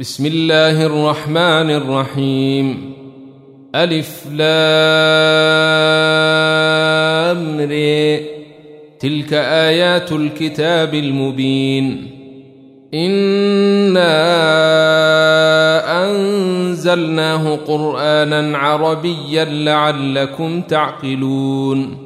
بسم الله الرحمن الرحيم. ألف لام تلك آيات الكتاب المبين. إنا أنزلناه قرآنا عربيا لعلكم تعقلون.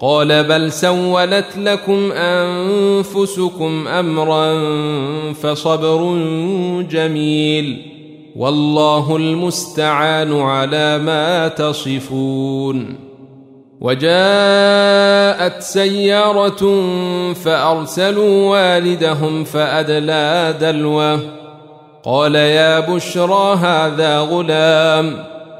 قال بل سولت لكم أنفسكم أمرا فصبر جميل والله المستعان على ما تصفون وجاءت سيارة فأرسلوا والدهم فأدلى دلوه قال يا بشرى هذا غلام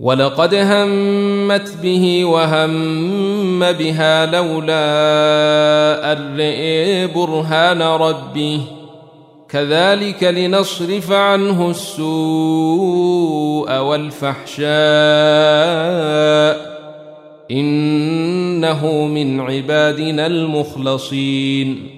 ولقد همت به وهم بها لولا أن رئي برهان ربه كذلك لنصرف عنه السوء والفحشاء. إنه من عبادنا المخلصين.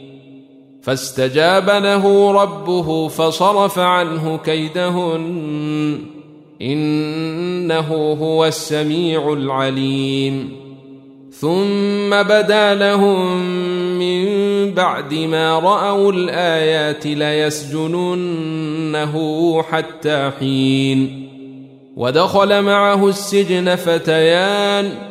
فاستجاب له ربه فصرف عنه كيدهن. إنه هو السميع العليم. ثم بدا لهم من بعد ما رأوا الآيات ليسجننه حتى حين. ودخل معه السجن فتيان.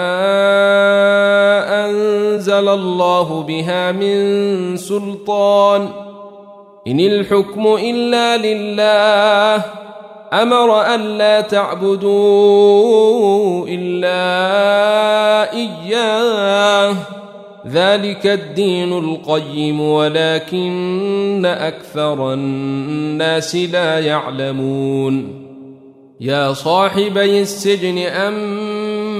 الله بها من سلطان. إن الحكم إلا لله أمر الا تعبدوا إلا إياه. ذلك الدين القيم ولكن أكثر الناس لا يعلمون. يا صاحبي السجن اما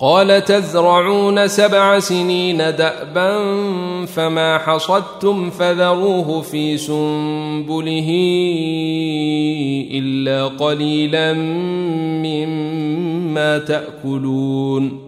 قال تزرعون سبع سنين دأبا فما حصدتم فذروه في سنبله إلا قليلا مما تأكلون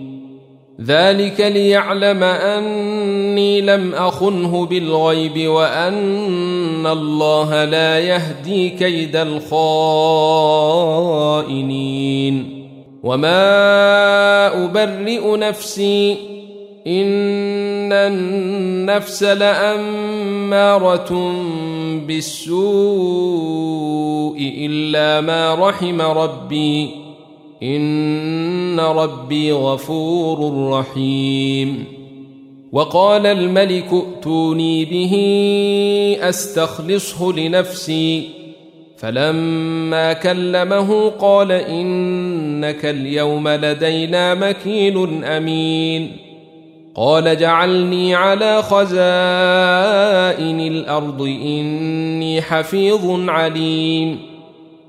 ذلك ليعلم أني لم أخنه بالغيب وأن الله لا يهدي كيد الخائنين. وما أبرئ نفسي إن النفس لأمارة بالسوء إلا ما رحم ربي. إن ربي غفور رحيم. وقال الملك ائتوني به أستخلصه لنفسي. فلما كلمه قال إنك اليوم لدينا مكين أمين. قال جعلني على خزائن الأرض إني حفيظ عليم.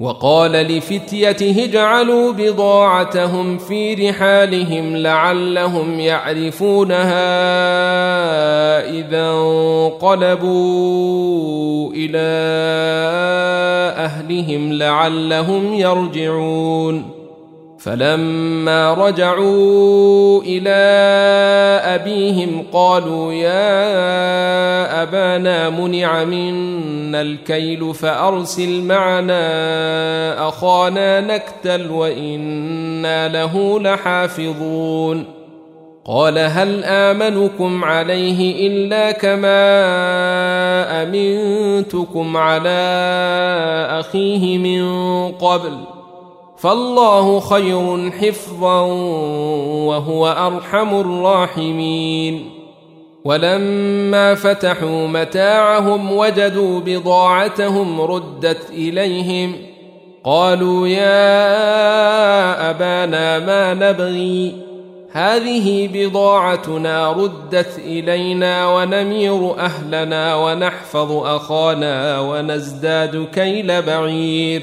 وقال لفتيته اجعلوا بضاعتهم في رحالهم لعلهم يعرفونها إذا انقلبوا إلى أهلهم لعلهم يرجعون. فلما رجعوا إلى أبيهم قالوا يا أبانا منع منا الكيل فأرسل معنا أخانا نكتل وإنا له لحافظون. قال هل آمنكم عليه إلا كما أمنتكم على أخيه من قبل؟ فالله خير حفظا وهو أرحم الراحمين. ولما فتحوا متاعهم وجدوا بضاعتهم ردت إليهم قالوا يا أبانا ما نبغي؟ هذه بضاعتنا ردت إلينا ونمير أهلنا ونحفظ أخانا ونزداد كيل بعير.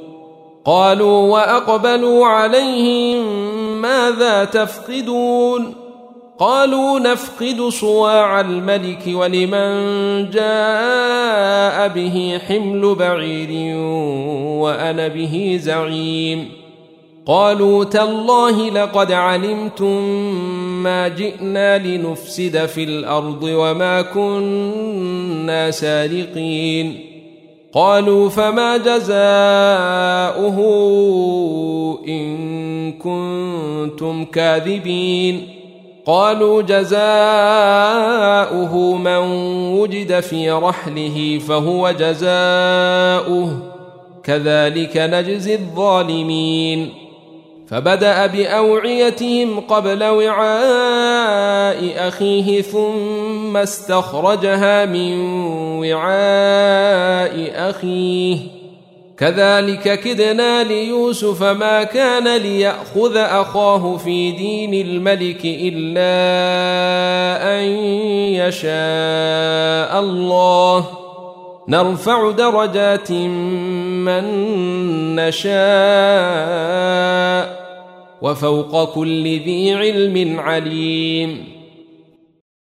قالوا وأقبلوا عليهم ماذا تفقدون قالوا نفقد صواع الملك ولمن جاء به حمل بعير وأنا به زعيم قالوا تالله لقد علمتم ما جئنا لنفسد في الأرض وما كنا سارقين قالوا فما جزاؤه إن كنتم كاذبين قالوا جزاؤه من وجد في رحله فهو جزاؤه كذلك نجزي الظالمين فبدأ بأوعيتهم قبل وعاء أخيه ثم استخرجها من وعاء أخيه. كذلك كدنا ليوسف ما كان ليأخذ أخاه في دين الملك إلا أن يشاء الله. نرفع درجات من نشاء وفوق كل ذي علم عليم.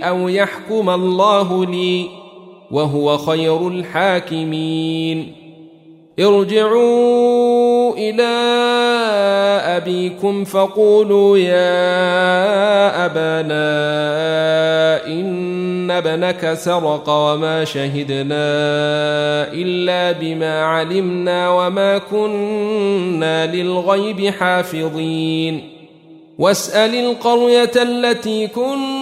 أو يحكم الله لي وهو خير الحاكمين ارجعوا إلى ابيكم فقولوا يا ابانا ان ابنك سرق وما شهدنا الا بما علمنا وما كنا للغيب حافظين واسال القريه التي كنا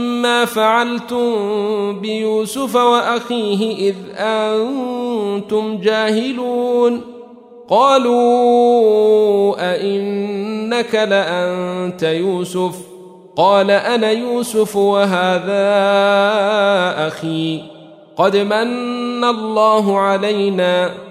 ما فعلتم بيوسف وأخيه إذ أنتم جاهلون. قالوا أئنك لأنت يوسف؟ قال أنا يوسف وهذا أخي. قد من الله علينا.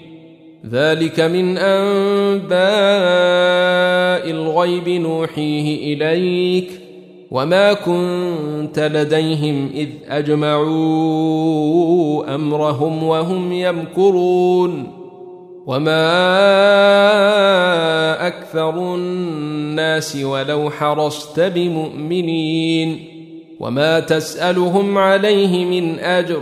ذلك من أنباء الغيب نوحيه إليك وما كنت لديهم إذ أجمعوا أمرهم وهم يمكرون وما أكثر الناس ولو حرصت بمؤمنين وما تسألهم عليه من أجر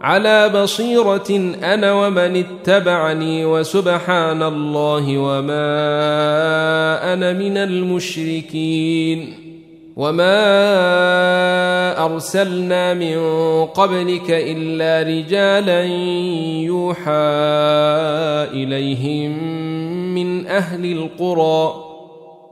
على بصيرة أنا ومن اتبعني وسبحان الله وما أنا من المشركين وما أرسلنا من قبلك إلا رجالا يوحى إليهم من أهل القرى